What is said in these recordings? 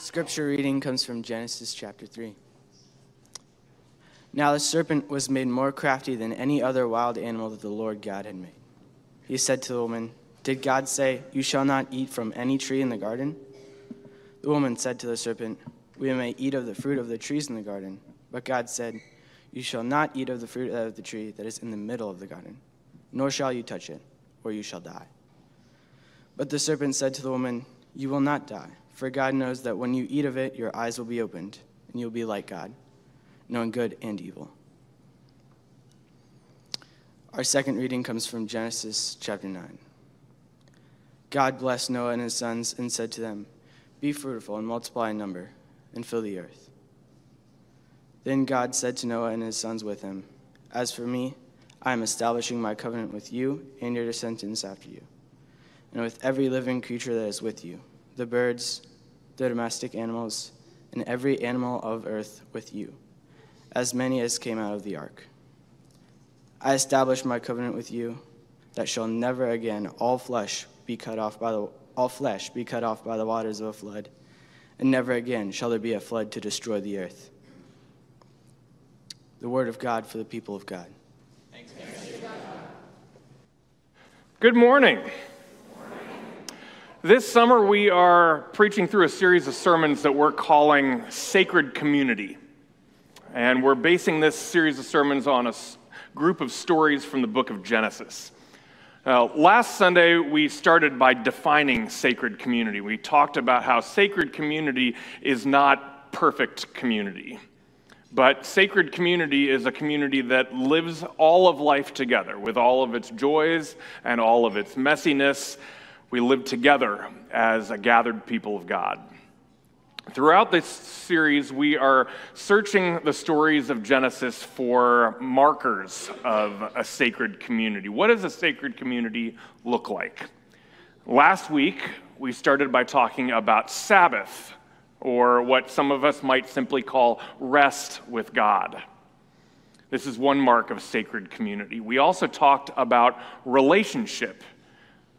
Scripture reading comes from Genesis chapter 3. Now the serpent was made more crafty than any other wild animal that the Lord God had made. He said to the woman, Did God say, You shall not eat from any tree in the garden? The woman said to the serpent, We may eat of the fruit of the trees in the garden. But God said, You shall not eat of the fruit of the tree that is in the middle of the garden, nor shall you touch it, or you shall die. But the serpent said to the woman, You will not die. For God knows that when you eat of it, your eyes will be opened, and you'll be like God, knowing good and evil. Our second reading comes from Genesis chapter 9. God blessed Noah and his sons and said to them, Be fruitful and multiply in number, and fill the earth. Then God said to Noah and his sons with him, As for me, I am establishing my covenant with you and your descendants after you, and with every living creature that is with you the birds, the domestic animals, and every animal of earth with you, as many as came out of the ark. I establish my covenant with you that shall never again all flesh be cut off by the all flesh be cut off by the waters of a flood, and never again shall there be a flood to destroy the earth. The word of God for the people of God. Good morning. This summer, we are preaching through a series of sermons that we're calling Sacred Community. And we're basing this series of sermons on a group of stories from the book of Genesis. Now, last Sunday, we started by defining sacred community. We talked about how sacred community is not perfect community. But sacred community is a community that lives all of life together with all of its joys and all of its messiness we live together as a gathered people of God. Throughout this series, we are searching the stories of Genesis for markers of a sacred community. What does a sacred community look like? Last week, we started by talking about Sabbath, or what some of us might simply call rest with God. This is one mark of sacred community. We also talked about relationship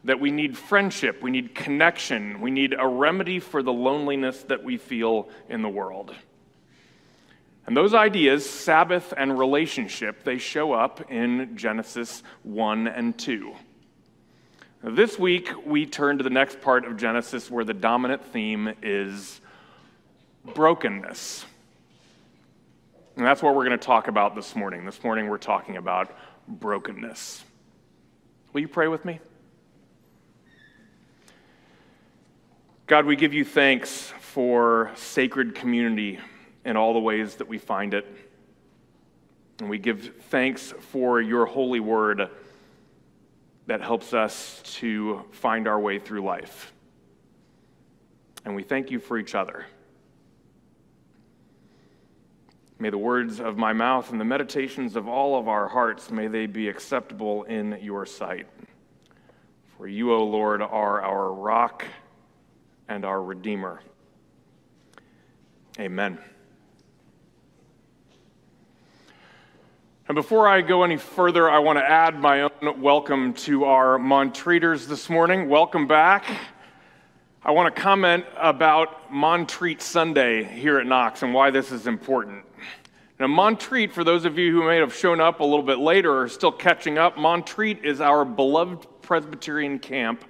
that we need friendship, we need connection, we need a remedy for the loneliness that we feel in the world. And those ideas, Sabbath and relationship, they show up in Genesis 1 and 2. This week, we turn to the next part of Genesis where the dominant theme is brokenness. And that's what we're going to talk about this morning. This morning, we're talking about brokenness. Will you pray with me? God, we give you thanks for sacred community in all the ways that we find it. And we give thanks for your holy word that helps us to find our way through life. And we thank you for each other. May the words of my mouth and the meditations of all of our hearts, may they be acceptable in your sight. For you, O Lord, are our rock and our Redeemer. Amen. And before I go any further, I want to add my own welcome to our Montreaters this morning. Welcome back. I want to comment about Montreat Sunday here at Knox and why this is important. Now, Montreat, for those of you who may have shown up a little bit later or still catching up, Montreat is our beloved Presbyterian camp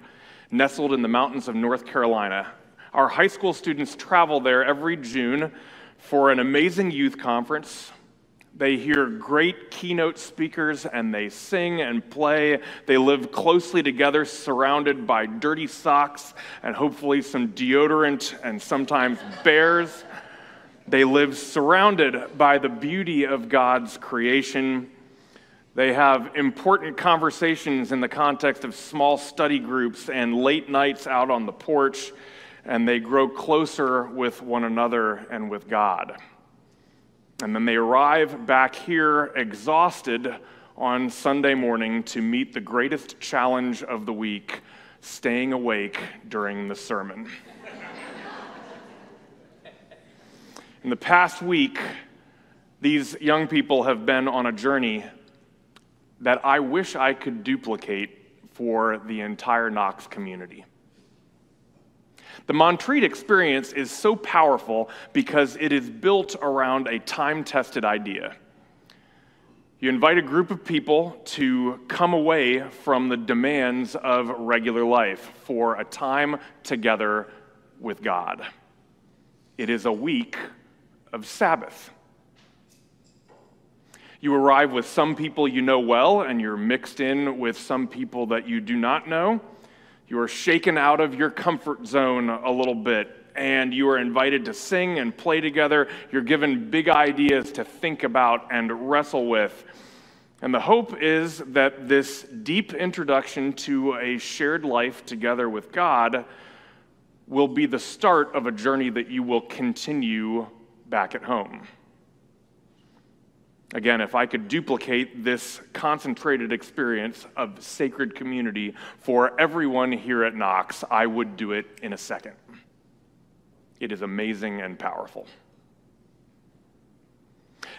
nestled in the mountains of North Carolina. Our high school students travel there every June for an amazing youth conference. They hear great keynote speakers and they sing and play. They live closely together, surrounded by dirty socks and hopefully some deodorant and sometimes bears. They live surrounded by the beauty of God's creation they have important conversations in the context of small study groups and late nights out on the porch, and they grow closer with one another and with God. And then they arrive back here exhausted on Sunday morning to meet the greatest challenge of the week staying awake during the sermon. In the past week, these young people have been on a journey that I wish I could duplicate for the entire Knox community. The Montreat experience is so powerful because it is built around a time tested idea. You invite a group of people to come away from the demands of regular life for a time together with God. It is a week of Sabbath. You arrive with some people you know well, and you're mixed in with some people that you do not know. You are shaken out of your comfort zone a little bit, and you are invited to sing and play together. You're given big ideas to think about and wrestle with. And the hope is that this deep introduction to a shared life together with God will be the start of a journey that you will continue back at home. Again, if I could duplicate this concentrated experience of sacred community for everyone here at Knox, I would do it in a second. It is amazing and powerful.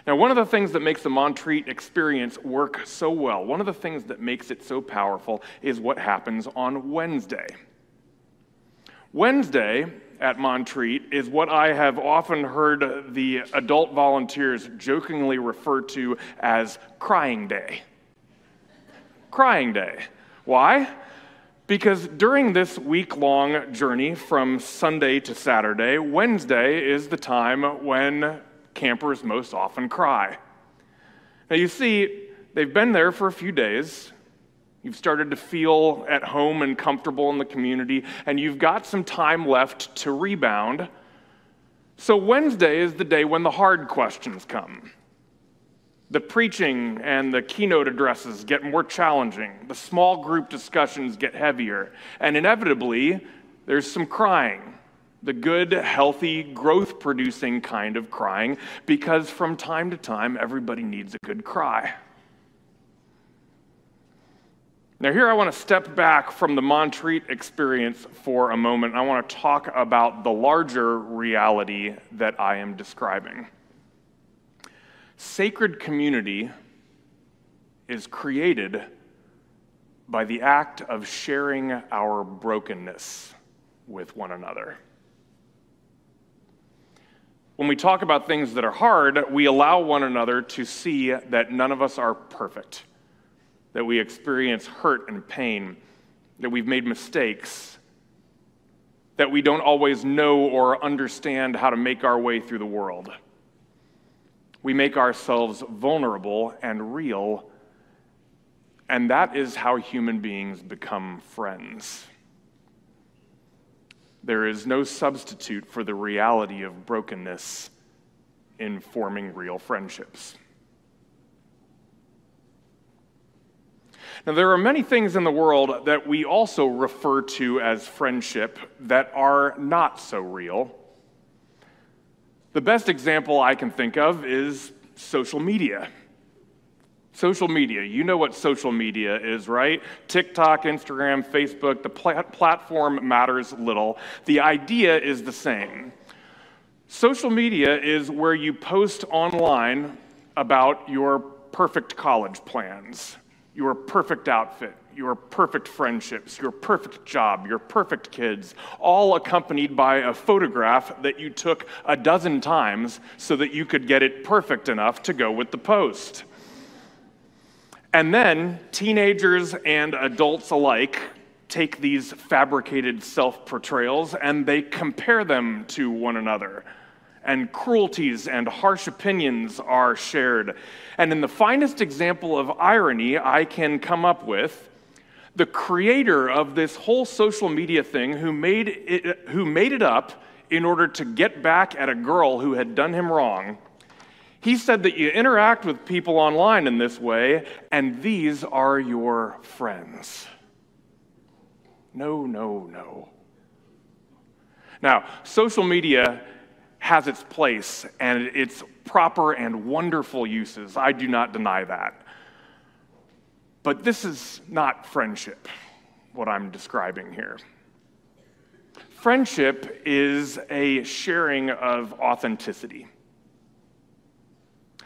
Now, one of the things that makes the Montreat experience work so well, one of the things that makes it so powerful, is what happens on Wednesday. Wednesday at Montreat is what I have often heard the adult volunteers jokingly refer to as crying day. Crying day. Why? Because during this week long journey from Sunday to Saturday, Wednesday is the time when campers most often cry. Now, you see, they've been there for a few days. You've started to feel at home and comfortable in the community, and you've got some time left to rebound. So, Wednesday is the day when the hard questions come. The preaching and the keynote addresses get more challenging. The small group discussions get heavier. And inevitably, there's some crying the good, healthy, growth producing kind of crying, because from time to time, everybody needs a good cry. Now, here I want to step back from the Montreat experience for a moment. I want to talk about the larger reality that I am describing. Sacred community is created by the act of sharing our brokenness with one another. When we talk about things that are hard, we allow one another to see that none of us are perfect, that we experience hurt and pain, that we've made mistakes, that we don't always know or understand how to make our way through the world. We make ourselves vulnerable and real, and that is how human beings become friends. There is no substitute for the reality of brokenness in forming real friendships. Now, there are many things in the world that we also refer to as friendship that are not so real. The best example I can think of is social media. Social media, you know what social media is, right? TikTok, Instagram, Facebook, the pl- platform matters little. The idea is the same. Social media is where you post online about your perfect college plans, your perfect outfit, your perfect friendships, your perfect job, your perfect kids, all accompanied by a photograph that you took a dozen times so that you could get it perfect enough to go with the post. And then teenagers and adults alike take these fabricated self portrayals and they compare them to one another. And cruelties and harsh opinions are shared. And in the finest example of irony I can come up with, the creator of this whole social media thing, who made it, who made it up in order to get back at a girl who had done him wrong, he said that you interact with people online in this way, and these are your friends. No, no, no. Now, social media has its place and its proper and wonderful uses. I do not deny that. But this is not friendship, what I'm describing here. Friendship is a sharing of authenticity.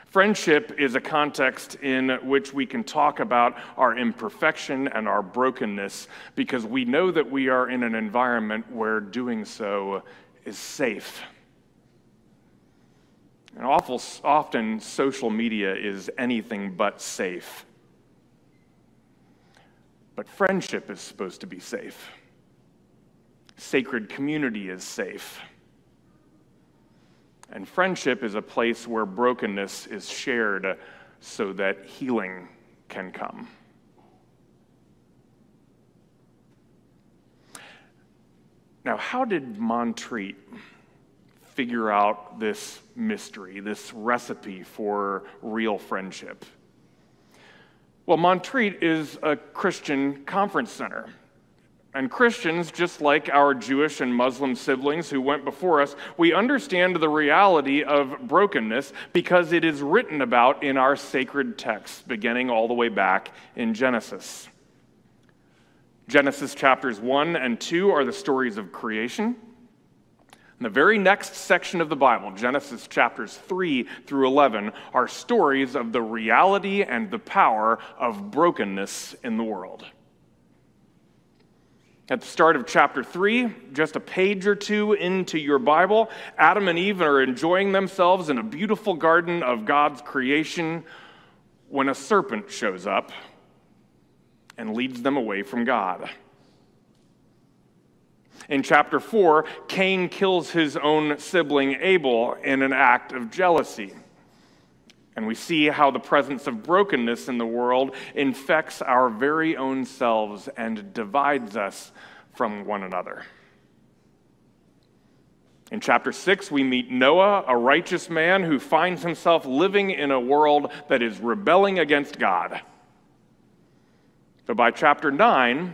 Friendship is a context in which we can talk about our imperfection and our brokenness because we know that we are in an environment where doing so is safe. And awful, often, social media is anything but safe. But friendship is supposed to be safe. Sacred community is safe. And friendship is a place where brokenness is shared so that healing can come. Now, how did Montreat figure out this mystery, this recipe for real friendship? Well, Montreat is a Christian conference center. And Christians, just like our Jewish and Muslim siblings who went before us, we understand the reality of brokenness because it is written about in our sacred texts, beginning all the way back in Genesis. Genesis chapters 1 and 2 are the stories of creation. And the very next section of the Bible, Genesis chapters 3 through 11, are stories of the reality and the power of brokenness in the world. At the start of chapter 3, just a page or two into your Bible, Adam and Eve are enjoying themselves in a beautiful garden of God's creation when a serpent shows up and leads them away from God. In chapter 4, Cain kills his own sibling Abel in an act of jealousy. And we see how the presence of brokenness in the world infects our very own selves and divides us from one another. In chapter 6, we meet Noah, a righteous man who finds himself living in a world that is rebelling against God. But by chapter 9,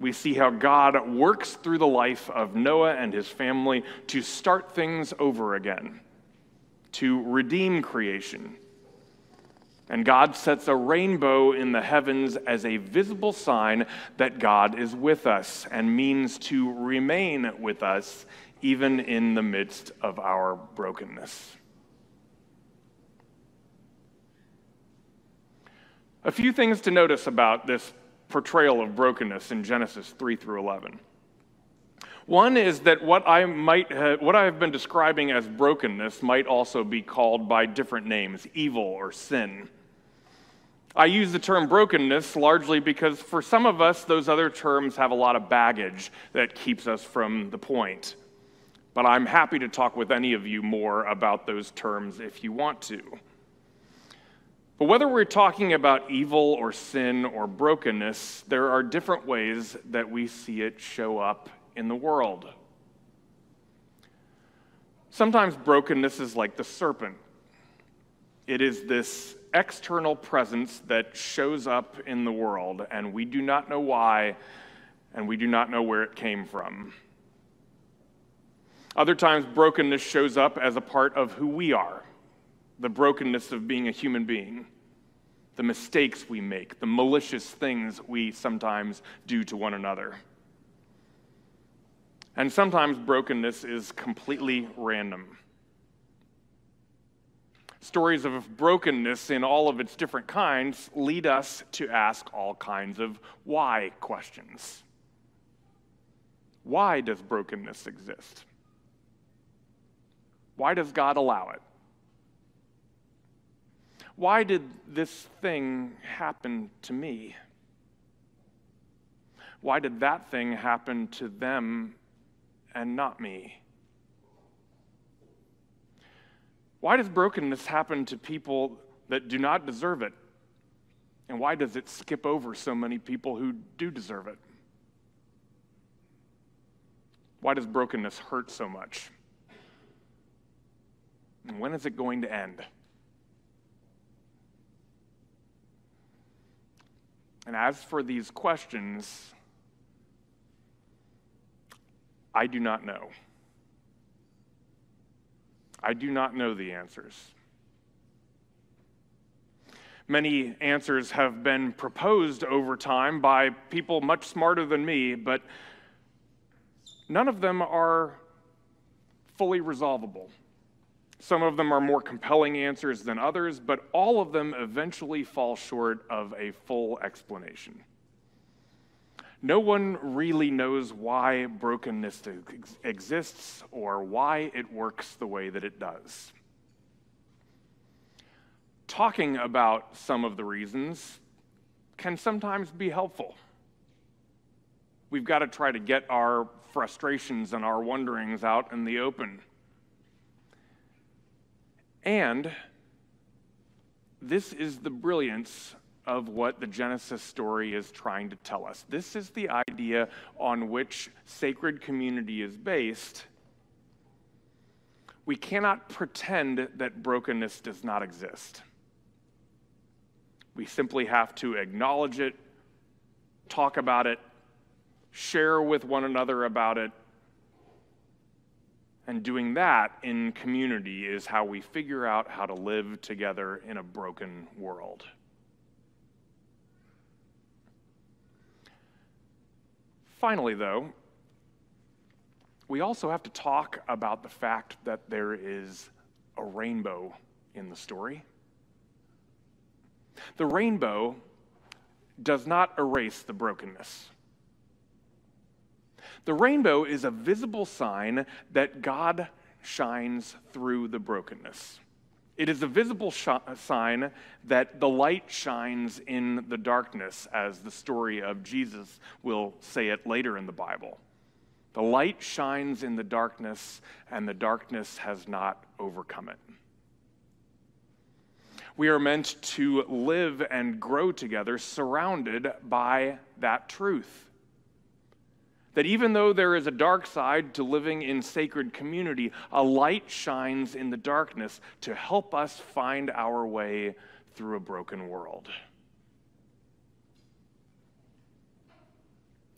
we see how God works through the life of Noah and his family to start things over again, to redeem creation and God sets a rainbow in the heavens as a visible sign that God is with us and means to remain with us even in the midst of our brokenness. A few things to notice about this portrayal of brokenness in Genesis 3 through 11. One is that what I might have, what I have been describing as brokenness might also be called by different names, evil or sin. I use the term brokenness largely because for some of us, those other terms have a lot of baggage that keeps us from the point. But I'm happy to talk with any of you more about those terms if you want to. But whether we're talking about evil or sin or brokenness, there are different ways that we see it show up in the world. Sometimes brokenness is like the serpent. It is this external presence that shows up in the world, and we do not know why, and we do not know where it came from. Other times, brokenness shows up as a part of who we are the brokenness of being a human being, the mistakes we make, the malicious things we sometimes do to one another. And sometimes brokenness is completely random. Stories of brokenness in all of its different kinds lead us to ask all kinds of why questions. Why does brokenness exist? Why does God allow it? Why did this thing happen to me? Why did that thing happen to them and not me? Why does brokenness happen to people that do not deserve it? And why does it skip over so many people who do deserve it? Why does brokenness hurt so much? And when is it going to end? And as for these questions, I do not know. I do not know the answers. Many answers have been proposed over time by people much smarter than me, but none of them are fully resolvable. Some of them are more compelling answers than others, but all of them eventually fall short of a full explanation. No one really knows why brokenness exists or why it works the way that it does. Talking about some of the reasons can sometimes be helpful. We've got to try to get our frustrations and our wonderings out in the open. And this is the brilliance of what the Genesis story is trying to tell us. This is the idea on which sacred community is based. We cannot pretend that brokenness does not exist. We simply have to acknowledge it, talk about it, share with one another about it, and doing that in community is how we figure out how to live together in a broken world. Finally, though, we also have to talk about the fact that there is a rainbow in the story. The rainbow does not erase the brokenness. The rainbow is a visible sign that God shines through the brokenness. It is a visible sh- uh, sign that the light shines in the darkness, as the story of Jesus will say it later in the Bible. The light shines in the darkness, and the darkness has not overcome it. We are meant to live and grow together surrounded by that truth. That even though there is a dark side to living in sacred community, a light shines in the darkness to help us find our way through a broken world.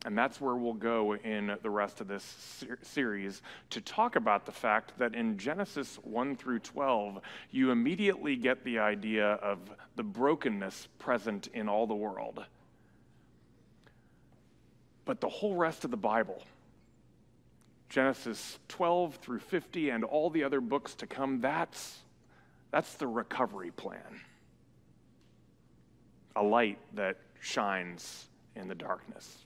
And that's where we'll go in the rest of this ser- series to talk about the fact that in Genesis 1 through 12, you immediately get the idea of the brokenness present in all the world. But the whole rest of the Bible, Genesis 12 through 50 and all the other books to come, that's, that's the recovery plan. A light that shines in the darkness.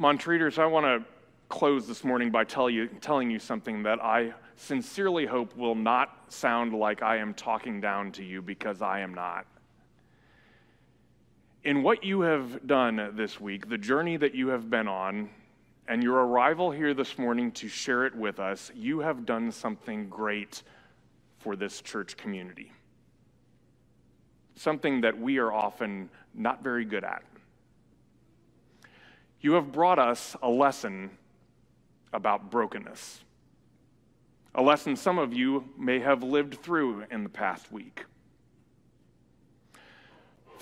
Montreaters, I want to close this morning by tell you, telling you something that I sincerely hope will not sound like I am talking down to you because I am not in what you have done this week, the journey that you have been on, and your arrival here this morning to share it with us, you have done something great for this church community. Something that we are often not very good at. You have brought us a lesson about brokenness, a lesson some of you may have lived through in the past week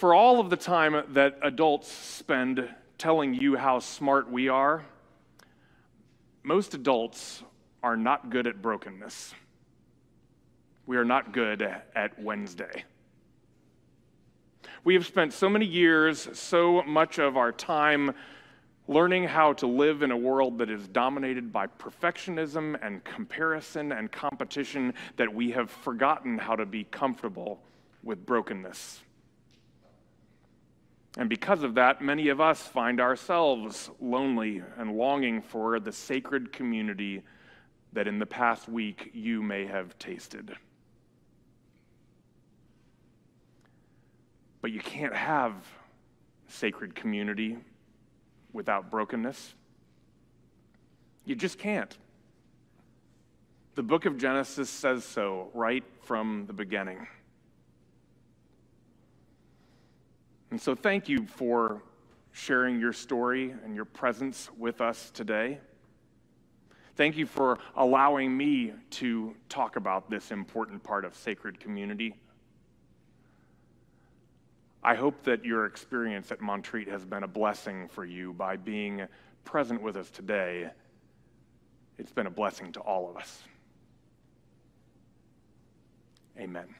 for all of the time that adults spend telling you how smart we are, most adults are not good at brokenness. We are not good at Wednesday. We have spent so many years, so much of our time learning how to live in a world that is dominated by perfectionism and comparison and competition that we have forgotten how to be comfortable with brokenness. And because of that, many of us find ourselves lonely and longing for the sacred community that in the past week you may have tasted. But you can't have sacred community without brokenness. You just can't. The book of Genesis says so right from the beginning. And so, thank you for sharing your story and your presence with us today. Thank you for allowing me to talk about this important part of sacred community. I hope that your experience at Montreat has been a blessing for you by being present with us today. It's been a blessing to all of us. Amen.